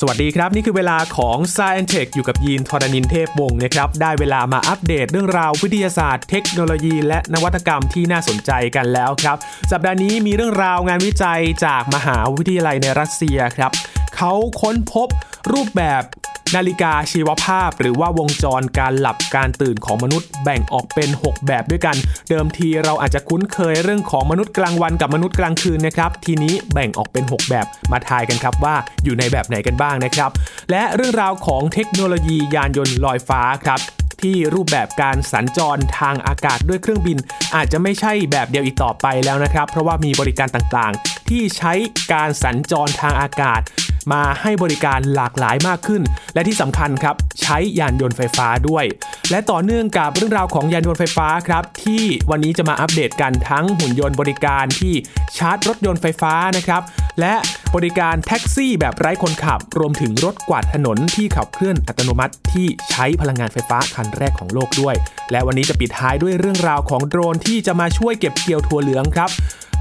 สวัสดีครับ นี่คือเวลาของ s c i e n Tech อยู่กับยีนทรณินเทพวงศ์นะครับ ได้เวลามาอัปเดตเรื่องราววิทยาศาสตร์เทคโนโลยี และนวัตกรรมที่น่าสนใจกันแล้วครับ สัปดาห์นี้มีเรื่องราวงานวิจัยจากมหาวิทยาลัยในรัสเซียครับเขาค้นพบรูปแบบ นาฬิกาชีวภาพ หรือว่าวงจรการหลับการตื่นของมนุษย์แบ่งออกเป็น 6 แบบด้วยกัน เดิมทีเราอาจจะคุ้นเคยเรื่องของมนุษย์กลางวันกับมนุษย์กลางคืนนะครับ ทีนี้แบ่งออกเป็น 6 แบบมาทายกันครับว่าอยู่ในแบบไหนกันบ้างนะครับ และเรื่องราวของเทคโนโลยียานยนต์ลอยฟ้าครับ ที่รูปแบบการสัญจรทางอากาศด้วยเครื่องบิน อาจจะไม่ใช่แบบเดียวอีกต่อไปแล้วนะครับ เพราะว่ามีบริการต่างๆ ที่ใช้การสัญจรทางอากาศ มาให้บริการหลากหลายมากขึ้น และที่สำคัญครับใช้ยานยนต์ไฟฟ้าด้วย และต่อเนื่องกับเรื่องราวของยานยนต์ไฟฟ้าครับที่วันนี้จะมาอัปเดตกันทั้งหุ่นยนต์บริการที่ชาร์จรถยนต์ไฟฟ้านะครับ และบริการแท็กซี่แบบไร้คนขับ รวมถึงรถกวาดถนนที่ขับเคลื่อนอัตโนมัติ ที่ใช้พลังงานไฟฟ้าคันแรกของโลกด้วย และวันนี้จะปิดท้ายด้วยเรื่องราวของโดรนที่จะมาช่วยเก็บเกี่ยวถั่วเหลืองครับ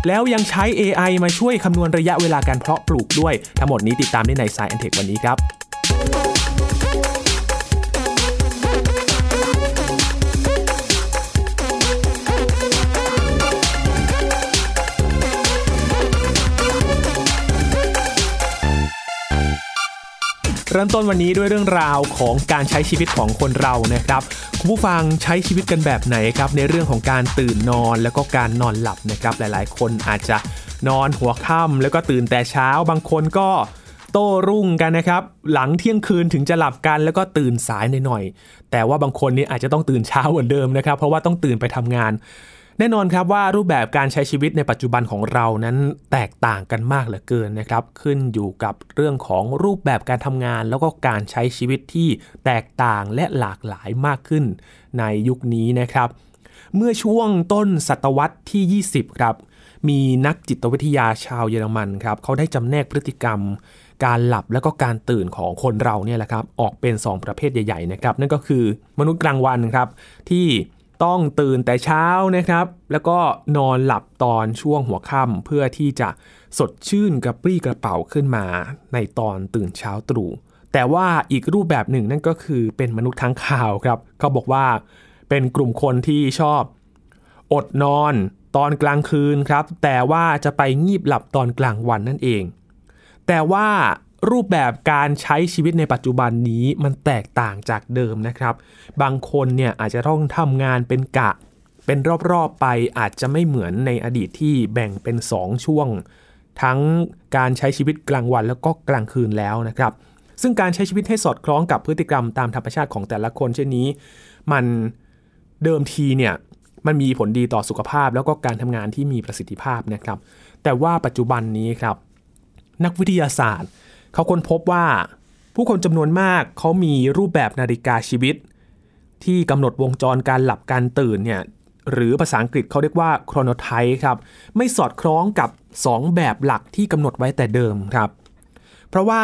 แล้วยังใช้ AI มาช่วยคำนวณระยะเวลาการเพาะปลูกด้วย ทั้งหมดนี้ติดตามได้ใน Science Tech วันนี้ครับ เริ่มต้นวันนี้ด้วยเรื่องราวของการใช้ชีวิตของคนเรานะครับคุณผู้ฟังใช้ชีวิตกันแบบไหนครับในเรื่องของการตื่นนอนแล้วก็การนอนหลับนะครับหลายๆ คนอาจจะนอนหัวค่ำแล้วก็ตื่นแต่เช้าบางคนก็โต้รุ่งกันนะครับ หลังเที่ยงคืนถึงจะหลับกันแล้วก็ตื่นสายหน่อยๆแต่ว่าบางคนนี่อาจจะต้องตื่นเช้าเหมือนเดิมนะครับ เพราะว่าต้องตื่นไปทำงาน แน่นอนครับว่ารูปแบบการใช้ชีวิตในปัจจุบันของเรานั้นแตกต่างกันมากเหลือเกินนะครับ ขึ้นอยู่กับเรื่องของรูปแบบการทำงาน แล้วก็การใช้ชีวิตที่แตกต่างและหลากหลายมากขึ้นในยุคนี้นะครับ เมื่อช่วงต้นศตวรรษที่ 20 ครับ มีนักจิตวิทยาชาวเยอรมันครับเขาได้จำแนกพฤติกรรม การหลับและก็การตื่นของคนเราเนี่ยแหละครับออกเป็น 2 ประเภทใหญ่ ๆ นะครับ นั่นก็คือมนุษย์กลางวันครับที่ ต้องตื่นแต่เช้านะครับ แล้วก็นอนหลับตอนช่วงหัวค่ำเพื่อที่จะสดชื่นกระปรี้กระเป๋าขึ้นมา ในตอนตื่นเช้าตรู่แต่ว่าอีกรูปแบบหนึ่งนั่นก็คือเป็นมนุษย์ค้างคาวครับเขาบอกว่าเป็นกลุ่มคนที่ชอบ อดนอนตอนกลางคืนครับ แต่ว่าจะไปงีบหลับตอนกลางวันนั่นเอง แต่ว่า รูปแบบการใช้ชีวิตในปัจจุบันนี้มันแตกต่างจากเดิมนะครับ บางคนเนี่ยอาจจะต้องทำงานเป็นกะ เป็นรอบๆไปอาจจะไม่เหมือนในอดีตที่แบ่งเป็น 2 ช่วง ทั้งการใช้ชีวิตกลางวันแล้วก็กลางคืนแล้วนะครับ ซึ่งการใช้ชีวิตให้สอดคล้องกับพฤติกรรมตามธรรมชาติของแต่ละคนเช่นนี้ มันเดิมทีเนี่ยมันมีผลดีต่อสุขภาพแล้วก็การทำงานที่มีประสิทธิภาพนะครับ แต่ว่าปัจจุบันนี้ครับ นักวิทยาศาสตร์ เขาค้นพบว่าผู้คนจำนวนมากเขามีรูปแบบนาฬิกาชีวิต ที่กำหนดวงจรการหลับการตื่นเนี่ยหรือภาษาอังกฤษเขาเรียกว่า chronotype ครับไม่สอดคล้องกับ 2 แบบหลักที่กำหนดไว้แต่เดิมครับ เพราะว่า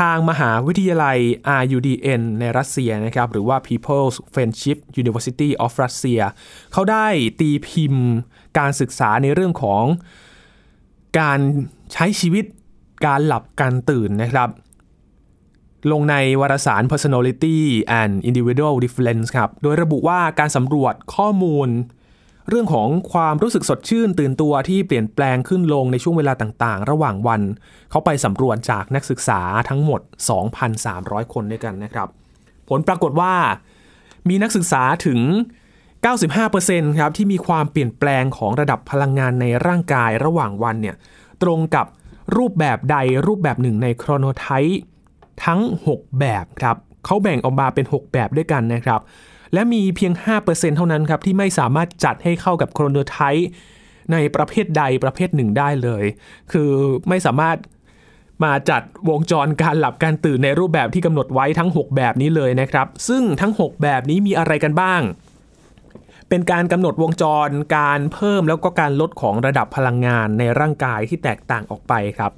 ทางมหาวิทยาลัย RUDN ในรัสเซียนะครับหรือว่า People's Friendship University of Russia เขาได้ตีพิมพ์การศึกษาในเรื่องของการใช้ชีวิต การหลับการตื่นนะครับ ลงในวารสาร Personality and Individual Difference ครับ โดยระบุว่าการสำรวจข้อมูล เรื่องของความรู้สึกสดชื่นตื่นตัวที่เปลี่ยนแปลงขึ้นลงในช่วงเวลาต่างๆ ระหว่างวัน เขาไปสำรวจจากนักศึกษาทั้งหมด 2,300 คนด้วยกันนะครับ ผลปรากฏว่ามีนักศึกษาถึง95%ครับที่มีความเปลี่ยนแปลงของระดับพลังงานในร่างกายระหว่างวันเนี่ยตรงกับ รูปแบบใดรูปแบบหนึ่งในโครโนไทป์ทั้ง 6 แบบครับเขาแบ่งออกมาเป็น 6 แบบด้วยกันนะครับ และมีเพียง 5%เท่านั้นครับที่ไม่สามารถจัดให้เข้ากับโครโนไทป์ในประเภทใดประเภทหนึ่งได้เลย คือไม่สามารถมาจัดวงจรการหลับการตื่นในรูปแบบที่กำหนดไว้ทั้ง 6 แบบนี้เลยนะครับ ซึ่งทั้ง 6 แบบนี้มีอะไรกันบ้าง เป็นการกำหนดวงจรการเพิ่มแล้วก็การลดของระดับพลังงานในร่างกายที่แตกต่างออกไปครับ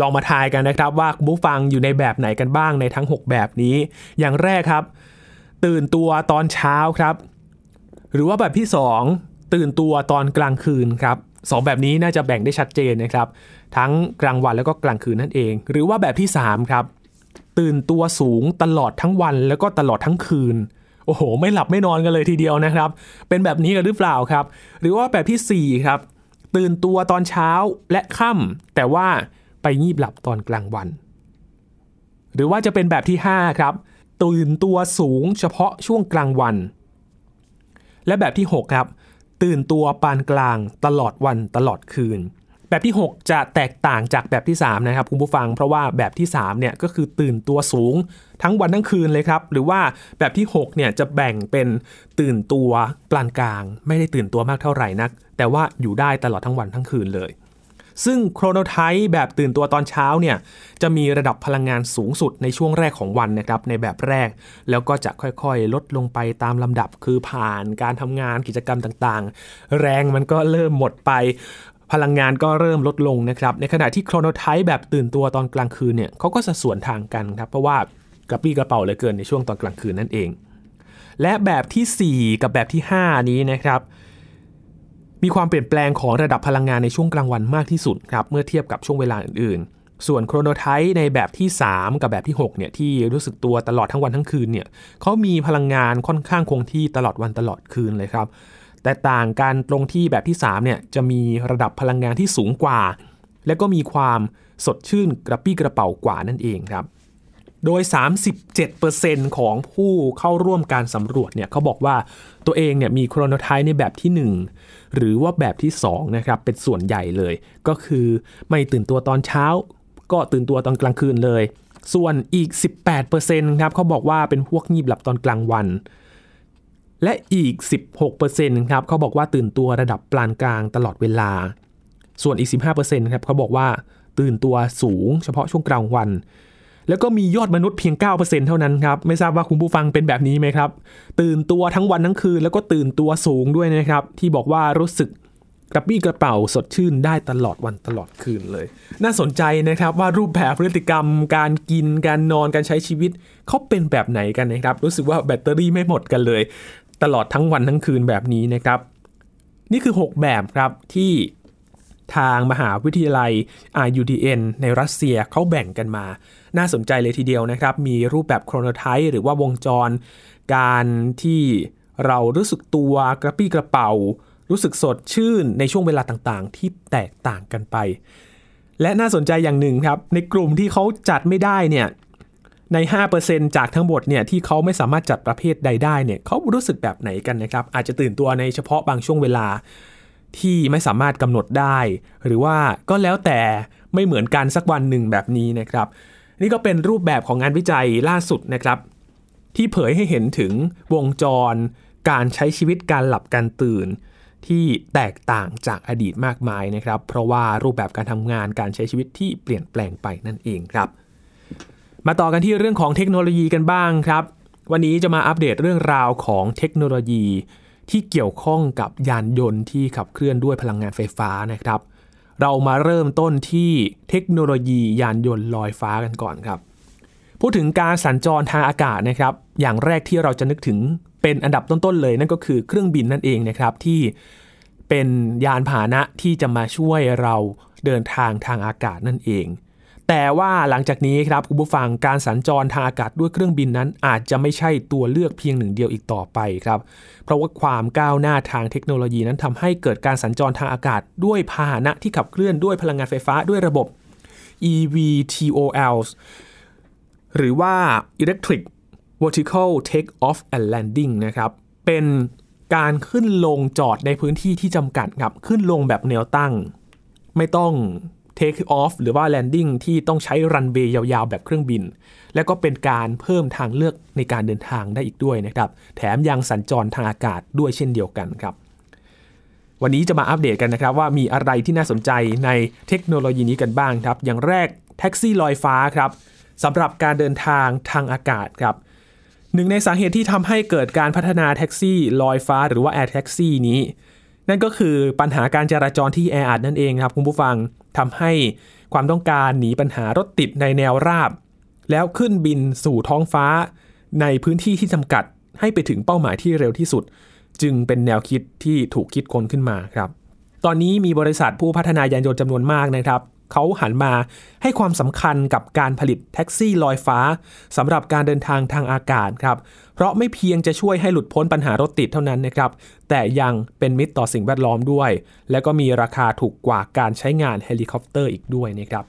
ลองมาทายกันนะครับว่าคุณผู้ฟังอยู่ในแบบไหนกันบ้างในทั้ง 6 แบบนี้ อย่างแรกครับ ตื่นตัวตอนเช้าครับ หรือว่าแบบที่ 2 ตื่นตัวตอนกลางคืนครับสองแบบนี้น่าจะแบ่งได้ชัดเจนนะครับ ทั้งกลางวันแล้วก็กลางคืนนั่นเอง หรือว่าแบบที่ 3 ครับ ตื่นตัวสูงตลอดทั้งวันแล้วก็ตลอดทั้งคืน โอ้โห ไม่หลับไม่นอนกันเลยทีเดียวนะครับ เป็นแบบนี้กันหรือเปล่าครับ หรือว่าแบบที่4ครับ ตื่นตัวตอนเช้าและค่ำแต่ว่าไปงีบหลับตอนกลางวัน หรือว่าจะเป็นแบบที่ 5 ครับ ตื่นตัวสูงเฉพาะช่วงกลางวัน และแบบที่ 6 ครับ ตื่นตัวปานกลางตลอดวันตลอดคืน แบบที่ 6 จะแตกต่างจากแบบที่ 3 นะครับคุณผู้ฟัง เพราะว่าแบบที่3เนี่ยก็คือตื่นตัวสูงทั้งวันทั้งคืนเลยครับ หรือว่าแบบที่6เนี่ยจะแบ่งเป็นตื่นตัวปานกลาง ไม่ได้ตื่นตัวมากเท่าไหร่นัก แต่ว่าอยู่ได้ตลอดทั้งวันทั้งคืนเลย ซึ่งโครโนไทป์แบบตื่นตัวตอนเช้าเนี่ยจะมีระดับพลังงานสูงสุดในช่วงแรกของวันนะครับในแบบแรก แล้วก็จะค่อยๆ ลดลงไปตามลำดับคือผ่านการทำงานกิจกรรมต่างๆ แรงมันก็เริ่มหมดไป พลังงานก็เริ่มลดลงนะครับ ในขณะที่โครโนไทป์แบบตื่นตัวตอนกลางคืนเนี่ยเขาก็จะสวนทางกันครับ เพราะว่ากระปี้กระเป๋าเหลือเกินในช่วงตอนกลางคืนนั่นเอง และแบบทีสี่ 4 กับแบบที่ 5 นี้นะครับมีความเปลี่ยนแปลงของระดับพลังงานในช่วงกลางวันมากที่สุดครับเมื่อเทียบกับช่วงเวลาอื่นๆ ส่วนโครโนไทป์ในแบบที่ 3 กับแบบที่6เนี่ยที่รู้สึกตัวตลอดทั้งวันทั้งคืนเนี่ยเขามีพลังงานค่อนข้างคงที่ตลอดวันตลอดคืนเลยครับ แต่ต่างกันตรงที่แบบที่3เนี่ยจะมีระดับพลังงานที่สูงกว่า และก็มีความสดชื่นกระปี้กระเป๋ากว่านั่นเองครับ โดย 37%ของผู้เข้าร่วมการสำรวจเนี่ยเขาบอกว่าตัวเองเนี่ยมีโครโนไทป์ในแบบที่ 1 หรือว่าแบบที่2นะครับเป็นส่วนใหญ่เลย ก็คือไม่ตื่นตัวตอนเช้า ก็ตื่นตัวตอนกลางคืนเลย ส่วนอีก 18%ครับเขาบอกว่าเป็นพวกงีบหลับตอนกลางวัน และอีก 16%ครับเขาบอกว่าตื่นตัวระดับปานกลางตลอดเวลา ส่วนอีก 15%ครับเขาบอกว่าตื่นตัวสูงเฉพาะช่วงกลางวัน แล้วก็มียอดมนุษย์เพียง 9%เท่านั้นครับ ไม่ทราบว่าคุณผู้ฟังเป็นแบบนี้ไหมครับ ตื่นตัวทั้งวันทั้งคืน แล้วก็ตื่นตัวสูงด้วยนะครับ ที่บอกว่ารู้สึกกระปี้กระเป๋าสดชื่นได้ตลอดวันตลอดคืนเลย น่าสนใจนะครับว่ารูปแบบพฤติกรรม การกินการนอนการใช้ชีวิตเขาเป็นแบบไหนกันนะครับ รู้สึกว่าแบตเตอรี่ไม่หมดกันเลย ตลอดทั้งวันทั้งคืนแบบนี้นะครับ นี่คือ 6 แบบครับที่ทางมหาวิทยาลัย RUDN ในรัสเซียเขาแบ่งกันมา น่าสนใจเลยทีเดียวนะครับ มีรูปแบบโครโนไทป์หรือว่าวงจร การที่เรารู้สึกตัวกระปี้กระเป๋า รู้สึกสดชื่นในช่วงเวลาต่างๆ ที่แตกต่างกันไป และน่าสนใจอย่างหนึ่งครับ ในกลุ่มที่เขาจัดไม่ได้เนี่ย ใน 5%จากทั้งหมดเนี่ยที่เขาไม่สามารถจัดประเภทใดได้เนี่ยเขารู้สึกแบบไหนกันนะครับ อาจจะตื่นตัวในเฉพาะบางช่วงเวลาที่ไม่สามารถกำหนดได้ หรือว่าก็แล้วแต่ไม่เหมือนกันสักวันหนึ่งแบบนี้นะครับ นี่ก็เป็นรูปแบบของงานวิจัยล่าสุดนะครับ ที่เผยให้เห็นถึงวงจร การใช้ชีวิตการหลับการตื่น ที่แตกต่างจากอดีตมากมายนะครับ เพราะว่ารูปแบบการทำงานการใช้ชีวิตที่เปลี่ยนแปลงไปนั่นเองครับ มาต่อกันที่เรื่องของเทคโนโลยีกันบ้างครับ วันนี้จะมาอัปเดตเรื่องราวของเทคโนโลยี ที่เกี่ยวข้องกับยานยนต์ที่ขับเคลื่อนด้วยพลังงานไฟฟ้านะครับ เรามาเริ่มต้นที่เทคโนโลยียานยนต์ลอยฟ้ากันก่อนครับ พูดถึงการสัญจรทางอากาศนะครับ อย่างแรกที่เราจะนึกถึงเป็นอันดับต้นๆเลย นั่นก็คือเครื่องบินนั่นเองนะครับที่เป็นยานพาหนะที่จะมาช่วยเราเดินทางทางอากาศนั่นเอง แต่ว่าหลังจากนี้ครับคุณผู้ฟังการสัญจรทางอากาศด้วยเครื่องบินนั้น อาจจะไม่ใช่ตัวเลือกเพียงหนึ่งเดียวอีกต่อไปครับ เพราะว่าความก้าวหน้าทางเทคโนโลยีนั้นทำให้เกิดการสัญจรทางอากาศด้วยพาหนะที่ขับเคลื่อนด้วยพลังงานไฟฟ้าด้วยระบบ EVTOL หรือว่า Electric Vertical Take Off and Landing นะครับ เป็นการขึ้นลงจอดในพื้นที่ที่จำกัดครับ ขึ้นลงแบบแนวตั้ง ไม่ต้อง Take Off หรือว่า Landing ที่ต้องใช้รันเวย์ยาวๆ แบบเครื่องบิน และก็เป็นการเพิ่มทางเลือกในการเดินทางได้อีกด้วยนะครับ แถมยังสัญจรทางอากาศด้วยเช่นเดียวกันครับ วันนี้จะมาอัปเดตกันนะครับ ว่ามีอะไรที่น่าสนใจในเทคโนโลยีนี้กันบ้างครับ อย่างแรกแท็กซี่ลอยฟ้าครับสำหรับการเดินทางทางอากาศครับหนึ่งในสาเหตุที่ทำให้เกิดการพัฒนาแท็กซี่ลอยฟ้าหรือว่า air taxi นี้ นั่นก็คือปัญหาการจราจรที่แออัดนั่นเองครับคุณผู้ฟัง ทำให้ความต้องการหนีปัญหารถติดในแนวราบ แล้วขึ้นบินสู่ท้องฟ้า ในพื้นที่ที่จำกัดให้ไปถึงเป้าหมายที่เร็วที่สุด จึงเป็นแนวคิดที่ถูกคิดค้นขึ้นมาครับ ตอนนี้มีบริษัทผู้พัฒนายานยนต์จำนวนมากนะครับ เขาหันมาให้ความสำคัญกับการผลิตแท็กซี่ลอยฟ้าสำหรับการเดินทางทางอากาศครับ เพราะไม่เพียงจะช่วยให้หลุดพ้นปัญหารถติดเท่านั้นนะครับ แต่ยังเป็นมิตรต่อสิ่งแวดล้อมด้วย และก็มีราคาถูกกว่าการใช้งานเฮลิคอปเตอร์อีกด้วยนะครับ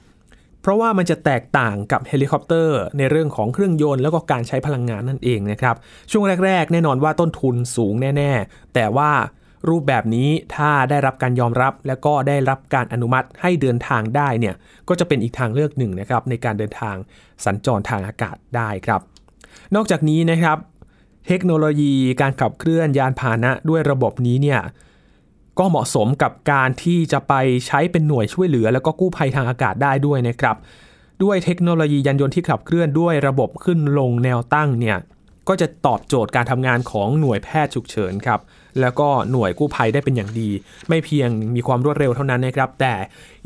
เพราะว่ามันจะแตกต่างกับเฮลิคอปเตอร์ในเรื่องของเครื่องยนต์แล้วก็การใช้พลังงานนั่นเองนะครับ ช่วงแรก ๆ แน่นอนว่าต้นทุนสูงแน่ ๆ แต่ว่า รูปแบบนี้ถ้าได้รับการยอมรับ แล้วก็ได้รับการอนุมัติให้เดินทางได้เนี่ยก็จะเป็นอีกทางเลือกหนึ่งนะครับในการเดินทางสัญจรทางอากาศได้ครับ นอกจากนี้นะครับ เทคโนโลยีการขับเคลื่อนยานพาหนะด้วยระบบนี้เนี่ยก็เหมาะสมกับการที่จะไปใช้เป็นหน่วยช่วยเหลือ แล้วก็กู้ภัยทางอากาศได้ด้วยนะครับ ด้วยเทคโนโลยียานยนต์ที่ขับเคลื่อนด้วยระบบขึ้นลงแนวตั้งเนี่ยก็จะตอบโจทย์การทำงานของหน่วยแพทย์ฉุกเฉินครับ แล้วก็หน่วยกู้ภัยได้เป็นอย่างดี ไม่เพียงมีความรวดเร็วเท่านั้นนะครับ แต่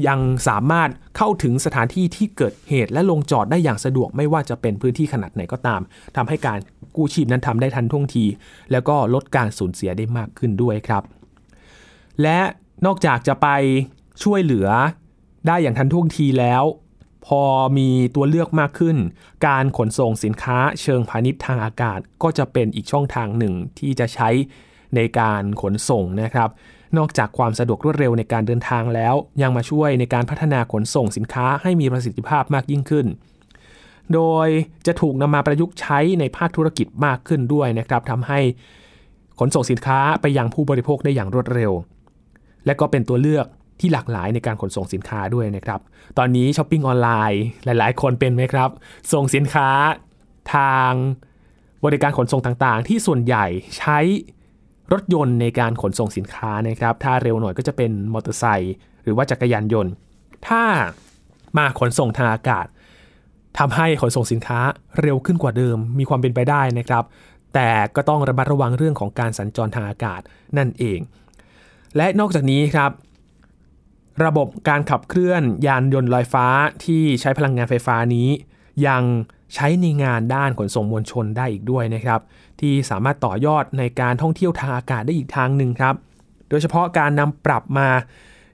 ยังสามารถเข้าถึงสถานที่ที่เกิดเหตุและลงจอดได้อย่างสะดวกไม่ว่าจะเป็นพื้นที่ขนาดไหนก็ตามทำให้การกู้ชีพนั้นทำได้ทันท่วงที แล้วก็ลดการสูญเสียได้มากขึ้นด้วยครับ และนอกจากจะไปช่วยเหลือได้อย่างทันท่วงทีแล้ว พอมีตัวเลือกมากขึ้น การขนส่งสินค้าเชิงพาณิชย์ทางอากาศก็จะเป็นอีกช่องทางหนึ่งที่จะใช้ ในการขนส่งนะครับ นอกจากความสะดวกรวดเร็วในการเดินทางแล้ว ยังมาช่วยในการพัฒนาขนส่งสินค้าให้มีประสิทธิภาพมากยิ่งขึ้น โดยจะถูกนำมาประยุกต์ใช้ในภาคธุรกิจมากขึ้นด้วยนะครับทำให้ขนส่งสินค้าไปยังผู้บริโภคได้อย่างรวดเร็ว และก็เป็นตัวเลือกที่หลากหลายในการขนส่งสินค้าด้วยนะครับ ตอนนี้ช้อปปิ้งออนไลน์หลาย ๆ คนเป็นไหมครับ ส่งสินค้าทางบริการขนส่งต่างๆ ที่ส่วนใหญ่ใช้ รถยนต์ในการขนส่งสินค้านะครับ ถ้าเร็วหน่อยก็จะเป็นมอเตอร์ไซค์หรือว่าจักรยานยนต์ ถ้ามาขนส่งทางอากาศทำให้ขนส่งสินค้าเร็วขึ้นกว่าเดิม มีความเป็นไปได้นะครับ แต่ก็ต้องระมัดระวังเรื่องของการสัญจรทางอากาศนั่นเอง และนอกจากนี้ครับ ระบบการขับเคลื่อนยานยนต์ลอยฟ้าที่ใช้พลังงานไฟฟ้านี้ ยังใช้ในงานด้านขนส่งมวลชนได้อีกด้วยนะครับ ที่สามารถต่อยอดในการท่องเที่ยวทางอากาศได้อีกทางหนึ่งครับ โดยเฉพาะการนำปรับมา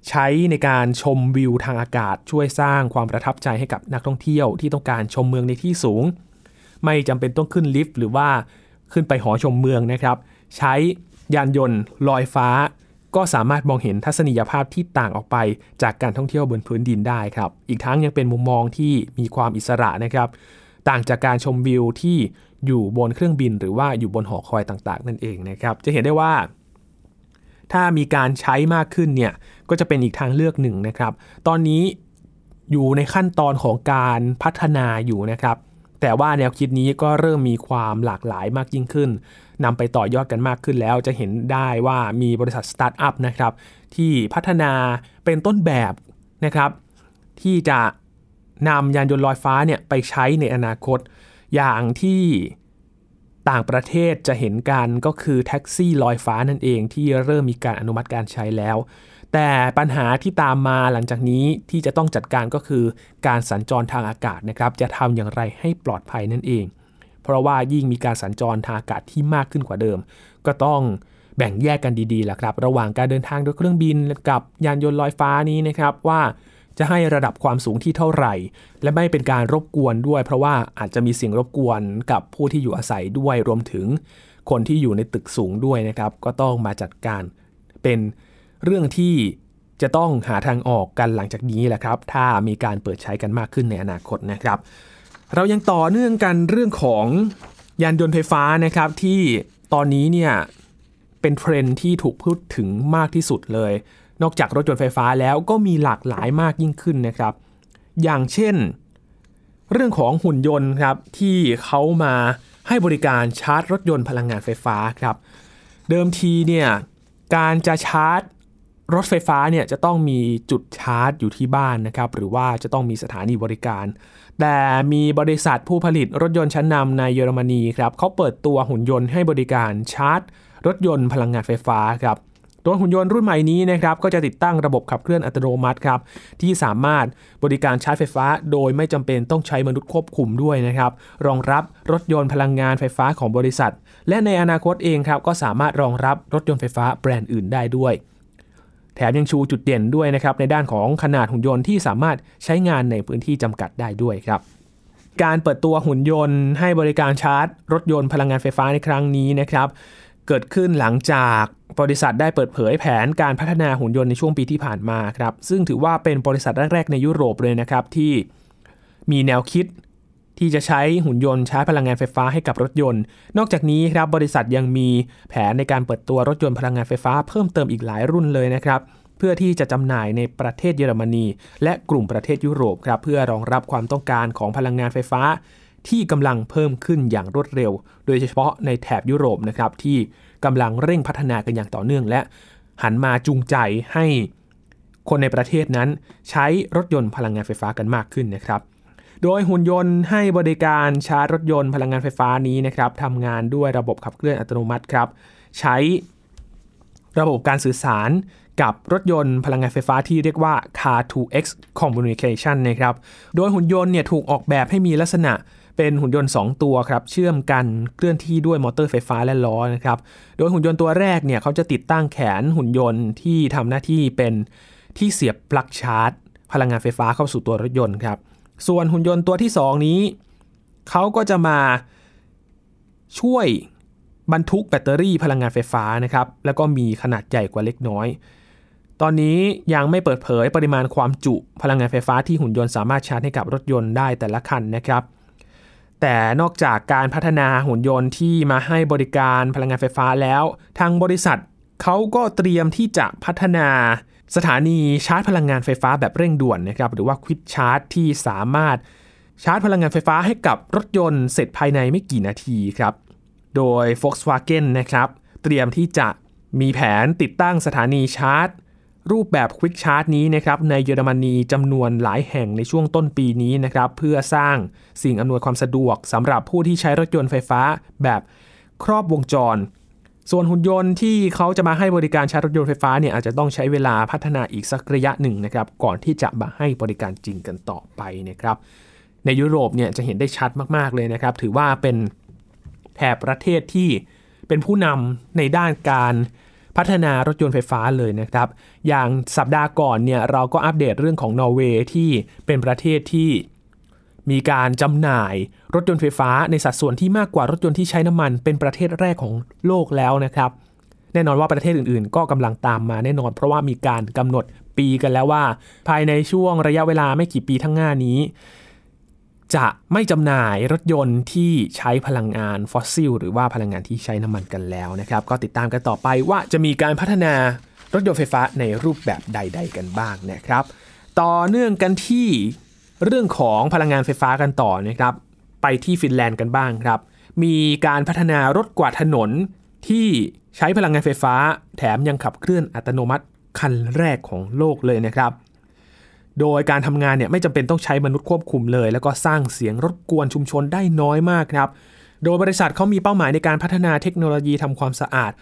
ใช้ในการชมวิวทางอากาศ ช่วยสร้างความประทับใจให้กับนักท่องเที่ยวที่ต้องการชมเมืองในที่สูง ไม่จำเป็นต้องขึ้นลิฟต์หรือว่าขึ้นไปหอชมเมืองนะครับ ใช้ยานยนต์ลอยฟ้า ก็สามารถมองเห็นทัศนียภาพที่ต่างออกไปจากการท่องเที่ยวบนพื้นดินได้ครับ อีกทั้งยังเป็นมุมมองที่มีความอิสระนะครับ ต่างจากการชมวิวที่อยู่บนเครื่องบิน หรือว่าอยู่บนหอคอยต่างๆ นั่นเองนะครับ จะเห็นได้ว่า ถ้ามีการใช้มากขึ้นเนี่ย ก็จะเป็นอีกทางเลือกหนึ่งนะครับ ตอนนี้อยู่ในขั้นตอนของการพัฒนาอยู่นะครับ แต่ว่าแนวคิดนี้ก็เริ่มมีความหลากหลายมากยิ่งขึ้นนำไปต่อยอดกันมากขึ้นแล้วจะเห็นได้ว่ามีบริษัทสตาร์ทอัพนะครับที่พัฒนาเป็นต้นแบบนะครับที่จะนำยานยนต์ลอยฟ้าเนี่ยไปใช้ในอนาคต อย่างที่ต่างประเทศจะเห็นกันก็คือแท็กซี่ลอยฟ้านั่นเองที่เริ่มมีการอนุมัติการใช้แล้ว แต่ปัญหาที่ตามมาหลังจากนี้ที่จะต้องจัดการก็คือการสัญจรทางอากาศนะครับจะทำอย่างไรให้ปลอดภัยนั่นเอง เพราะว่ายิ่งมีการสัญจรทางอากาศที่มากขึ้นกว่าเดิม ก็ต้องแบ่งแยกกันดีๆแหละครับ ระหว่างการเดินทางด้วยเครื่องบินกับยานยนต์ลอยฟ้านี้นะครับว่าจะให้ระดับความสูงที่เท่าไหร่ และไม่เป็นการรบกวนด้วย เพราะว่าอาจจะมีเสียงรบกวนกับผู้ที่อยู่อาศัยด้วยรวมถึงคนที่อยู่ในตึกสูงด้วยนะครับ ก็ต้องมาจัดการเป็น เรื่องที่จะต้องหาทางออกกันหลังจากนี้แหละครับ ถ้ามีการเปิดใช้กันมากขึ้นในอนาคตนะครับ เรายังต่อเนื่องกันเรื่องของยานยนต์ไฟฟ้านะครับที่ตอนนี้เนี่ยเป็นเทรนที่ถูกพูดถึงมากที่สุดเลย นอกจากรถยนต์ไฟฟ้าแล้วก็มีหลากหลายมากยิ่งขึ้นนะครับ อย่างเช่น เรื่องของหุ่นยนต์ครับที่เขามาให้บริการชาร์จรถยนต์พลังงานไฟฟ้าครับ เดิมทีเนี่ยการจะชาร์จ รถไฟฟ้าเนี่ยจะต้องมีจุดชาร์จอยู่ที่บ้านนะครับ หรือว่าจะต้องมีสถานีบริการ แต่มีบริษัทผู้ผลิตรถยนต์ชั้นนำในเยอรมนีครับเขาเปิดตัวหุ่นยนต์ให้บริการชาร์จ รถยนต์พลังงานไฟฟ้าครับตัวหุ่นยนต์รุ่นใหม่นี้นะครับก็จะติดตั้งระบบขับเคลื่อนอัตโนมัติครับที่สามารถบริการชาร์จไฟฟ้า โดยไม่จำเป็นต้องใช้มนุษย์ควบคุมด้วยนะครับรองรับรถยนต์พลังงานไฟฟ้าของบริษัท และในอนาคตเองครับก็สามารถรองรับรถยนต์ไฟฟ้าแบรนด์อื่นได้ด้วย ถแถมยังชูจุดเด่นด้วยนะครับในด้านของขนาดหุ่นยนต์ที่สามารถใช้งานในพื้นที่จำกัดได้ด้วยครับการเปิดตัวหุ่นยนต์ให้บริการชาร์จ รถยนต์พลังงานไฟฟ้าในครั้งนี้นะครับ เกิดขึ้นหลังจากบริษัทได้เปิดเผยแผนการพัฒนาหุ่นยนต์ในช่วงปีที่ผ่านมาครับ ซึ่งถือว่าเป็นบริษัทแรก ๆ ในยุโรปเลยนะครับที่มีแนวคิด ที่จะใช้หุ่นยนต์ใช้พลังงานไฟฟ้าให้กับรถยนต์ นอกจากนี้ครับบริษัทยังมีแผนในการเปิดตัวรถยนต์พลังงานไฟฟ้าเพิ่มเติมอีกหลายรุ่นเลยนะครับเพื่อที่จะจำหน่ายในประเทศเยอรมนี และกลุ่มประเทศยุโรปครับเพื่อรองรับความต้องการของพลังงานไฟฟ้า ที่กำลังเพิ่มขึ้นอย่างรวดเร็ว โดยเฉพาะในแถบยุโรปนะครับที่กำลังเร่งพัฒนากันอย่างต่อเนื่อง และหันมาจูงใจให้คนในประเทศนั้นใช้รถยนต์พลังงานไฟฟ้ากันมากขึ้นนะครับ โดยหุ่นยนต์ให้บริการชาร์จรถยนต์พลังงานไฟฟ้านี้นะครับทำงานด้วยระบบขับเคลื่อนอัตโนมัติครับ ใช้ระบบการสื่อสารกับรถยนต์พลังงานไฟฟ้าที่เรียกว่า Car2X Communication นะครับ โดยหุ่นยนต์เนี่ยถูกออกแบบให้มีลักษณะเป็นหุ่นยนต์ 2 ตัวครับ เชื่อมกันเคลื่อนที่ด้วยมอเตอร์ไฟฟ้าและล้อนะครับ โดยหุ่นยนต์ตัวแรกเนี่ยเขาจะติดตั้งแขนหุ่นยนต์ที่ทำหน้าที่เป็นที่เสียบปลั๊กชาร์จ พลังงานไฟฟ้าเข้าสู่ตัวรถยนต์ครับ ส่วนหุ่นยนต์ตัวที่ 2 นี้ เขาก็จะมาช่วยบรรทุกแบตเตอรี่พลังงานไฟฟ้านะครับ แล้วก็มีขนาดใหญ่กว่าเล็กน้อย ตอนนี้ยังไม่เปิดเผยปริมาณความจุพลังงานไฟฟ้าที่หุ่นยนต์สามารถชาร์จให้กับรถยนต์ได้แต่ละคันนะครับ แต่นอกจากการพัฒนาหุ่นยนต์ที่มาให้บริการพลังงานไฟฟ้าแล้ว ทางบริษัทเขาก็เตรียมที่จะพัฒนา สถานีชาร์จพลังงานไฟฟ้าแบบเร่งด่วนนะครับหรือว่าควิดชาร์จที่สามารถชาร์จพลังงานไฟฟ้าให้กับรถยนต์เสร็จภายในไม่กี่นาทีครับ โดย Volkswagen นะครับ เตรียมที่จะมีแผนติดตั้งสถานีชาร์จ รูปแบบควิกชาร์จนี้นะครับในเยอรมนีจำนวนหลายแห่งในช่วงต้นปีนี้นะครับเพื่อสร้างสิ่งอำนวยความสะดวกสำหรับผู้ที่ใช้รถยนต์ไฟฟ้าแบบครอบวงจร ส่วนหุ่นยนต์ที่เขาจะมาให้บริการชาร์จรถยนต์ไฟฟ้าเนี่ยอาจจะต้องใช้เวลาพัฒนาอีกสักระยะหนึ่งนะครับก่อนที่จะมาให้บริการจริงกันต่อไปนะครับในยุโรปเนี่ยจะเห็นได้ชัดมากๆเลยนะครับ ถือว่าเป็นแถบประเทศที่เป็นผู้นำในด้านการพัฒนารถยนต์ไฟฟ้าเลยนะครับ อย่างสัปดาห์ก่อนเนี่ยเราก็อัปเดตเรื่องของนอร์เวย์ที่เป็นประเทศที่ มีการจำหน่ายรถยนต์ไฟฟ้าในสัดส่วนที่มากกว่ารถยนต์ที่ใช้น้ำมันเป็นประเทศแรกของโลกแล้วนะครับ แน่นอนว่าประเทศอื่นๆ ก็กำลังตามมาแน่นอน เพราะว่ามีการกำหนดปีกันแล้วว่า ภายในช่วงระยะเวลาไม่กี่ปีทั้งหน้านี้ จะไม่จำหน่ายรถยนต์ที่ใช้พลังงานฟอสซิลหรือว่าพลังงานที่ใช้น้ำมันกันแล้วนะครับ ก็ติดตามกันต่อไปว่าจะมีการพัฒนารถยนต์ไฟฟ้าในรูปแบบใด ๆ กันบ้างนะครับ ต่อเนื่องกันที่ เรื่องของพลังงานไฟฟ้ากันต่อนะครับ ไปที่ฟินแลนด์กันบ้างครับ มีการพัฒนารถกวาดถนนที่ใช้พลังงานไฟฟ้า แถมยังขับเคลื่อนอัตโนมัติคันแรกของโลกเลยนะครับ โดยการทำงานเนี่ยไม่จำเป็นต้องใช้มนุษย์ควบคุมเลย แล้วก็สร้างเสียงรบกวนชุมชนได้น้อยมากครับ โดยบริษัทเขามีเป้าหมายในการพัฒนาเทคโนโลยีทำความสะอาด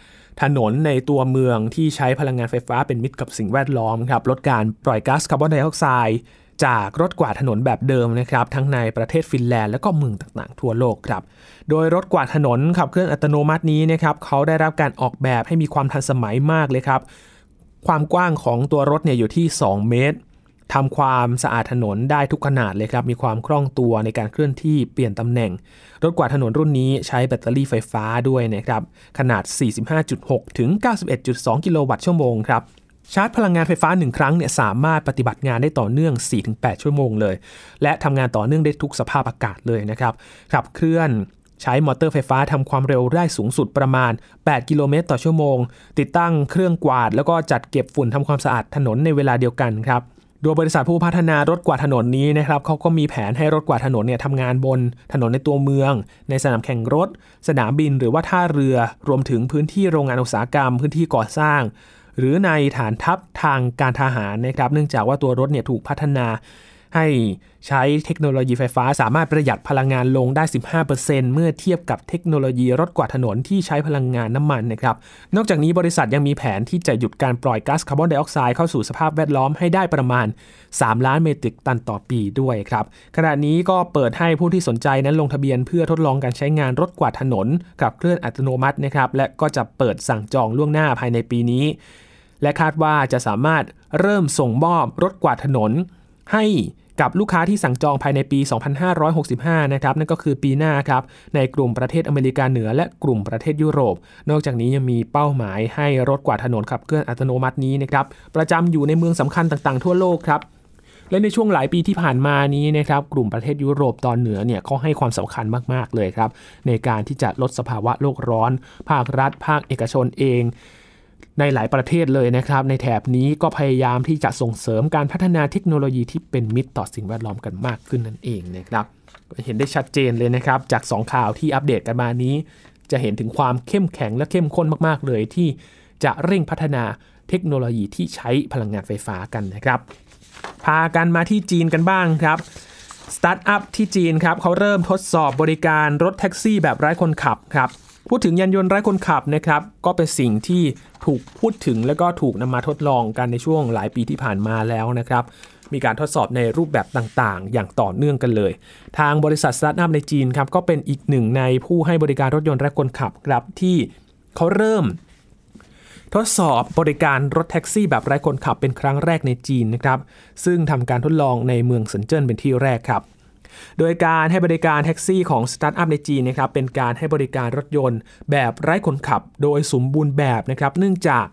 ถนนในตัวเมืองที่ใช้พลังงานไฟฟ้าเป็นมิตรกับสิ่งแวดล้อมครับลดการปล่อยก๊าซคาร์บอนไดออกไซด์ จากรถกวาดถนนแบบเดิมนะครับทั้งในประเทศฟินแลนด์และก็เมืองต่างๆ ทั่วโลกครับโดยรถกวาดถนนขับเคลื่อนอัตโนมัตินี้นะครับเขาได้รับการออกแบบให้มีความทันสมัยมากเลยครับความกว้างของตัวรถเนี่ยอยู่ที่ 2 เมตรทำความสะอาดถนนได้ทุกขนาดเลยครับ มีความคล่องตัวในการเคลื่อนที่เปลี่ยนตำแหน่ง รถกวาดถนนรุ่นนี้ใช้แบตเตอรี่ไฟฟ้าด้วยนะครับ ขนาด 45.6 ถึง 91.2 กิโลวัตต์ชั่วโมงครับ ชาร์จพลังงานไฟฟ้า 1 ครั้งเนี่ยสามารถปฏิบัติงานได้ต่อเนื่อง 4-8 ชั่วโมงเลย และทำงานต่อเนื่องได้ทุกสภาพอากาศเลยนะครับขับเคลื่อนใช้มอเตอร์ไฟฟ้าทำความเร็วได้สูงสุดประมาณ 8 กิโลเมตรต่อชั่วโมง ติดตั้งเครื่องกวาด แล้วก็จัดเก็บฝุ่นทำความสะอาดถนนในเวลาเดียวกันครับโดยบริษัทผู้พัฒนารถกวาดถนนนี้นะครับเขาก็มีแผนให้รถกวาดถนนเนี่ยทำงานบนถนนในตัวเมือง ในสนามแข่งรถ สนามบิน หรือว่าท่าเรือ รวมถึงพื้นที่โรงงานอุตสาหกรรม พื้นที่ก่อสร้าง หรือในฐานทัพทางการทหารนะครับเนื่องจากว่าตัวรถเนี่ยถูกพัฒนาให้ใช้เทคโนโลยีไฟฟ้าสามารถประหยัดพลังงานลงได้ 15%เมื่อเทียบกับเทคโนโลยีรถกวาดถนนที่ใช้พลังงานน้ำมันนะครับ นอกจากนี้บริษัทยังมีแผนที่จะหยุดการปล่อยก๊าซคาร์บอนไดออกไซด์เข้าสู่สภาพแวดล้อมให้ได้ประมาณ 3 ล้านเมตริกตันต่อปีด้วยครับ ขณะนี้ก็เปิดให้ผู้ที่สนใจนั้นลงทะเบียนเพื่อทดลองการใช้งานรถกวาดถนนกับเคลื่อนอัตโนมัตินะครับและก็จะเปิดสั่งจองล่วงหน้าภายในปีนี้ และคาดว่าจะสามารถเริ่มส่งมอบรถกวาดถนน ให้กับลูกค้าที่สั่งจองภายในปี 2565 นะครับ นั่นก็คือปีหน้าครับ ในกลุ่มประเทศอเมริกาเหนือและกลุ่มประเทศยุโรป นอกจากนี้ยังมีเป้าหมายให้รถกวาดถนนขับเคลื่อนอัตโนมัตินี้นะครับ ประจำอยู่ในเมืองสำคัญต่างๆ ทั่วโลกครับและในช่วงหลายปีที่ผ่านมานี้นะครับกลุ่มประเทศยุโรปตอนเหนือเนี่ยเขาให้ความสำคัญมาก ๆ เลยครับ ในการที่จะลดสภาวะโลกร้อน ภาครัฐ ภาคเอกชนเอง ในหลายประเทศเลยนะครับ ในแถบนี้ก็พยายามที่จะส่งเสริมการพัฒนาเทคโนโลยีที่เป็นมิตรต่อสิ่งแวดล้อมกันมากขึ้นนั่นเองนะครับ เห็นได้ชัดเจนเลยนะครับ จาก 2 ข่าวที่อัปเดตกันมานี้ จะเห็นถึงความเข้มแข็งและเข้มข้นมากๆ เลยที่จะเร่งพัฒนาเทคโนโลยีที่ใช้พลังงานไฟฟ้ากันนะครับ พากันมาที่จีนกันบ้างครับสตาร์ทอัพที่จีนครับเขาเริ่มทดสอบบริการรถแท็กซี่แบบไร้คนขับครับ พูดถึงยานยนต์ไร้คนขับนะครับ ก็เป็นสิ่งที่ถูกพูดถึงแล้วก็ถูกนำมาทดลองกันในช่วงหลายปีที่ผ่านมาแล้วนะครับ มีการทดสอบในรูปแบบต่างๆ อย่างต่อเนื่องกันเลย ทางบริษัทสตาร์ทอัพในจีนครับก็เป็นอีกหนึ่งในผู้ให้บริการรถยนต์ไร้คนขับครับที่เขาเริ่ม ทดสอบบริการรถแท็กซี่แบบไร้คนขับเป็นครั้งแรกในจีนนะครับซึ่งทำการทดลองในเมืองเซินเจิ้นเป็นที่แรกครับ โดยการให้บริการแท็กซี่ของสตาร์ทอัพในจีนนะครับเป็นการให้บริการรถยนต์ แบบไร้คนขับโดยสมบูรณ์แบบนะครับเนื่องจาก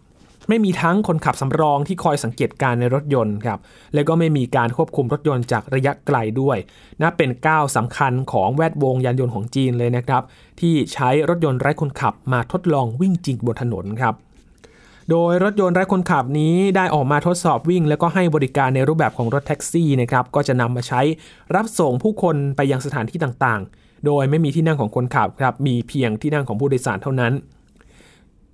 ไม่มีทั้งคนขับสำรองที่คอยสังเกตการณ์ในรถยนต์ครับ และก็ไม่มีการควบคุมรถยนต์จากระยะไกลด้วยนับเป็นก้าวสำคัญของแวดวงยานยนต์ของจีนเลยนะครับ ที่ใช้รถยนต์ไร้คนขับมาทดลองวิ่งจริงบนถนนครับ โดยรถยนต์ไร้คนขับนี้ได้ออกมาทดสอบวิ่ง แล้วก็ให้บริการในรูปแบบของรถแท็กซี่นะครับก็จะนำมาใช้รับส่งผู้คนไปยังสถานที่ต่างๆ โดยไม่มีที่นั่งของคนขับครับมีเพียงที่นั่งของผู้โดยสารเท่านั้น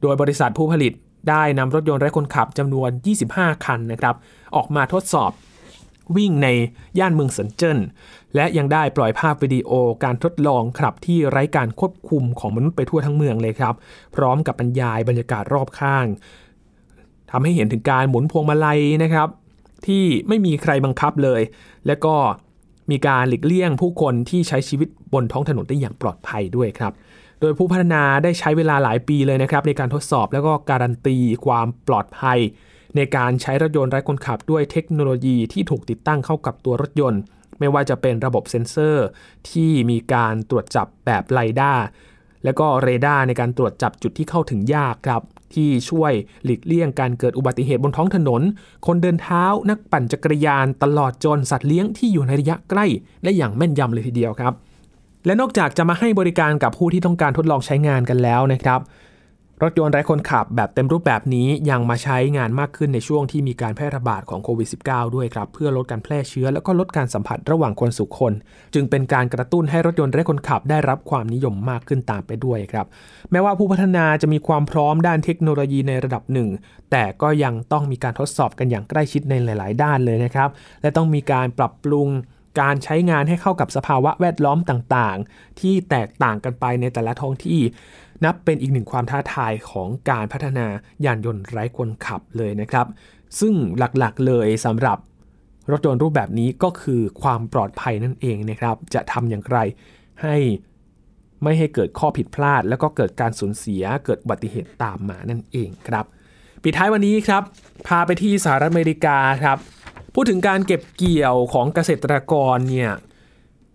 โดยบริษัทผู้ผลิตได้นำรถยนต์ไร้คนขับจำนวน 25 คันนะครับออกมาทดสอบวิ่งในย่านเมืองเซินเจิ้น และยังได้ปล่อยภาพวิดีโอการทดลองขับที่ไร้การควบคุมของมนุษย์ไปทั่วทั้งเมืองเลยครับ พร้อมกับบรรยายบรรยากาศรอบข้าง ทำให้เห็นถึงการหมุนพวงมาลัยนะครับ ที่ไม่มีใครบังคับเลย และก็มีการหลีกเลี่ยงผู้คนที่ใช้ชีวิตบนท้องถนนได้อย่างปลอดภัยด้วยครับ โดยผู้พัฒนาได้ใช้เวลาหลายปีเลยนะครับ ในการทดสอบแล้วก็การันตีความปลอดภัย ในการใช้รถยนต์ไร้คนขับด้วยเทคโนโลยีที่ถูกติดตั้งเข้ากับตัวรถยนต์ ไม่ว่าจะเป็นระบบเซ็นเซอร์ ที่มีการตรวจจับแบบไลด้าและก็เรดาร์ในการตรวจจับจุดที่เข้าถึงยากครับ ที่ช่วยหลีกเลี่ยงการเกิดอุบัติเหตุบนท้องถนน คนเดินเท้านักปั่นจักรยานตลอดจนสัตว์เลี้ยงที่อยู่ในระยะใกล้ ได้อย่างแม่นยำเลยทีเดียวครับ และนอกจากจะมาให้บริการกับผู้ที่ต้องการทดลองใช้งานกันแล้วนะครับ รถยนต์ไร้คนขับแบบเต็มรูปแบบนี้ยังมาใช้งานมากขึ้นในช่วงที่มีการแพร่ระบาดของโควิด -19 ด้วยครับ เพื่อลดการแพร่เชื้อ แล้วก็ลดการสัมผัสระหว่างคนสู่คน จึงเป็นการกระตุ้นให้รถยนต์ไร้คนขับได้รับความนิยมมากขึ้นตามไปด้วยครับ แม้ว่าผู้พัฒนาจะมีความพร้อมด้านเทคโนโลยีในระดับหนึ่ง แต่ก็ยังต้องมีการทดสอบกันอย่างใกล้ชิดในหลาย ๆ ด้านเลยนะครับ และต้องมีการปรับปรุง การใช้งานให้เข้ากับสภาวะแวดล้อมต่างๆ ที่แตกต่างกันไปในแต่ละท้องที่ นับเป็นอีกหนึ่งความท้าทายของการพัฒนายานยนต์ไร้คนขับเลยนะครับ ซึ่งหลักๆเลยสำหรับรถยนต์รูปแบบนี้ก็คือความปลอดภัยนั่นเองนะครับ จะทำอย่างไรให้ไม่ให้เกิดข้อผิดพลาด แล้วก็เกิดการสูญเสียเกิดอุบัติเหตุตามมานั่นเองครับ ปิดท้ายวันนี้ครับ พาไปที่สหรัฐอเมริกาครับ พูดถึงการเก็บเกี่ยวของเกษตรกรเนี่ย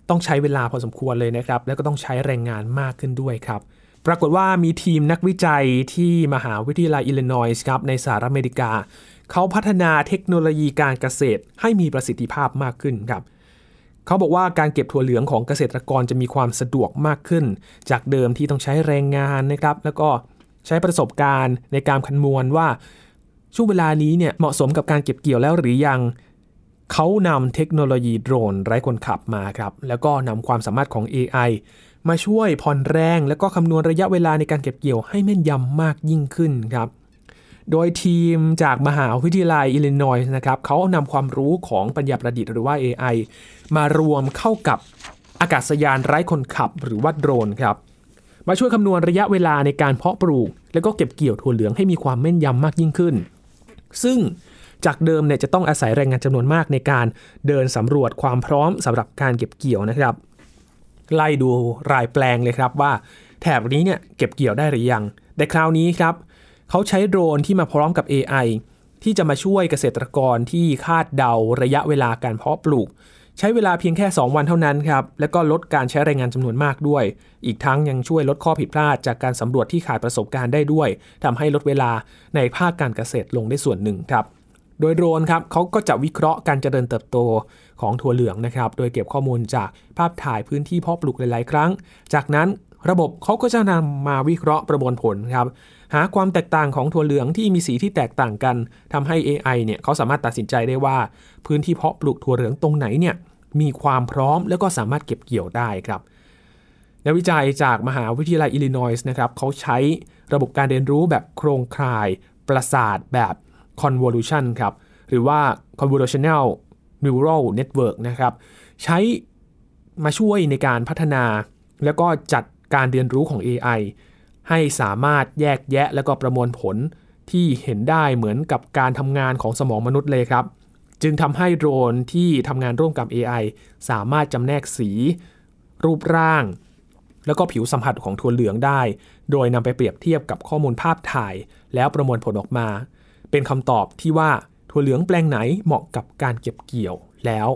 ต้องใช้เวลาพอสมควรเลยนะครับ แล้วก็ต้องใช้แรงงานมากขึ้นด้วยครับ ปรากฏว่ามีทีมนักวิจัยที่มหาวิทยาลัยอิลลินอยส์ครับในสหรัฐอเมริกา เขาพัฒนาเทคโนโลยีการเกษตรให้มีประสิทธิภาพมากขึ้นครับเขาบอกว่าการเก็บถั่วเหลืองของเกษตรกรจะมีความสะดวกมากขึ้น จากเดิมที่ต้องใช้แรงงานนะครับ แล้วก็ใช้ประสบการณ์ในการคำนวณว่าช่วงเวลานี้เนี่ยเหมาะสมกับการเก็บเกี่ยวแล้วหรือยัง เขานำเทคโนโลยีโดรนไร้คนขับมาครับ แล้วก็นำความสามารถของ AI มาช่วยผ่อนแรง และก็คำนวณระยะเวลาในการเก็บเกี่ยวให้แม่นยำมากยิ่งขึ้นครับ โดยทีมจากมหาวิทยาลัยอิลลินอยส์นะครับเขานำความรู้ของปัญญาประดิษฐ์หรือว่า AI มารวมเข้ากับอากาศยานไร้คนขับหรือว่าโดรนครับมาช่วยคำนวณระยะเวลาในการเพาะปลูก และก็เก็บเกี่ยวถั่วเหลืองให้มีความแม่นยำมากยิ่งขึ้น ซึ่ง จากเดิมเนี่ยจะต้องอาศัยแรงงานจำนวนมากในการเดินสำรวจความพร้อมสำหรับการเก็บเกี่ยวนะครับ ไล่ดูรายแปลงเลยครับว่า แถบนี้เนี่ยเก็บเกี่ยวได้หรือยัง แต่คราวนี้ครับเขาใช้โดรนที่มาพร้อมกับ AI ที่จะมาช่วยเกษตรกรที่คาดเดาระยะเวลาการเพาะปลูก ใช้เวลาเพียงแค่ 2 วันเท่านั้นครับ แล้วก็ลดการใช้แรงงานจำนวนมากด้วย อีกทั้งยังช่วยลดข้อผิดพลาดจากการสำรวจที่ขาดประสบการณ์ได้ด้วยทำให้ลดเวลาในภาคการเกษตรลงได้ส่วนหนึ่งครับ โดยโดรนครับเขาก็จะวิเคราะห์การเจริญเติบโตของถั่วเหลืองนะครับ โดยเก็บข้อมูลจากภาพถ่ายพื้นที่เพาะปลูกหลาย ๆ ครั้ง จากนั้นระบบเขาก็จะนำมาวิเคราะห์ประมวลผลครับ หาความแตกต่างของถั่วเหลืองที่มีสีที่แตกต่างกันทำให้ AI เนี่ยเขาสามารถตัดสินใจได้ว่า พื้นที่เพาะปลูกถั่วเหลืองตรงไหนเนี่ยมีความพร้อมแล้วก็สามารถเก็บเกี่ยวได้ครับนักวิจัยจากมหาวิทยาลัยอิลลินอยส์นะครับเขาใช้ระบบการเรียนรู้แบบโครงข่าย ประสาทแบบ convolution ครับหรือว่า convolutional neural network นะครับใช้มาช่วยในการพัฒนา แล้วก็จัดการเรียนรู้ของ AI ให้สามารถแยกแยะแล้วก็ประมวลผลที่เห็นได้เหมือนกับการทำงานของสมองมนุษย์เลยครับ จึงทำให้โดรนที่ทำงานร่วมกับ AI สามารถจำแนกสี รูปร่าง แล้วก็ผิวสัมผัสของถั่วเหลืองได้ โดยนำไปเปรียบเทียบกับข้อมูลภาพถ่าย แล้วประมวลผลออกมา เป็นคำตอบที่ว่าถั่วเหลืองแปลงไหนเหมาะกับการเก็บเกี่ยวแล้ว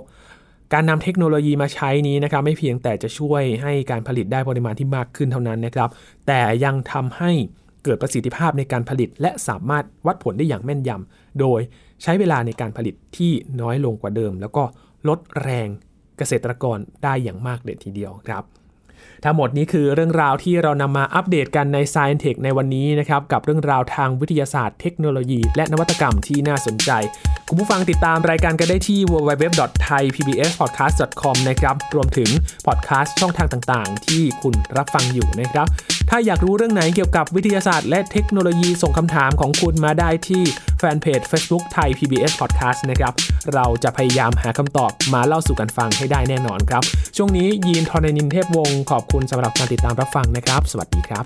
การนำเทคโนโลยีมาใช้นี้นะครับไม่เพียงแต่จะช่วยให้การผลิตได้ปริมาณที่มากขึ้นเท่านั้นนะครับ แต่ยังทำให้เกิดประสิทธิภาพในการผลิต และสามารถวัดผลได้อย่างแม่นยำโดยใช้เวลาในการผลิตที่น้อยลงกว่าเดิม แล้วก็ลดแรงเกษตรกรได้อย่างมากเลยทีเดียวครับ ทั้งหมดนี้คือเรื่องราวที่เรานำมาอัปเดตกันใน Science Tech ในวันนี้นะครับกับเรื่องราวทางวิทยาศาสตร์เทคโนโลยี และนวัตกรรมที่น่าสนใจ คุณผู้ฟังติดตามรายการกันได้ที่ www.thaipbspodcast.com นะครับ รวมถึงพอดแคสต์ช่องทางต่างๆ ที่คุณรับฟังอยู่นะครับ ถ้าอยากรู้เรื่องไหนเกี่ยวกับวิทยาศาสตร์ และเทคโนโลยีส่งคำถามของคุณมาได้ที่แฟนเพจ Facebook ไทย PBS Podcast นะครับ เราจะพยายามหาคำตอบมาเล่าสู่กันฟังให้ได้แน่นอนครับ ช่วงนี้ยีนทรณินเทพวงศ์ขอบคุณสำหรับการติดตามรับฟังนะครับ สวัสดีครับ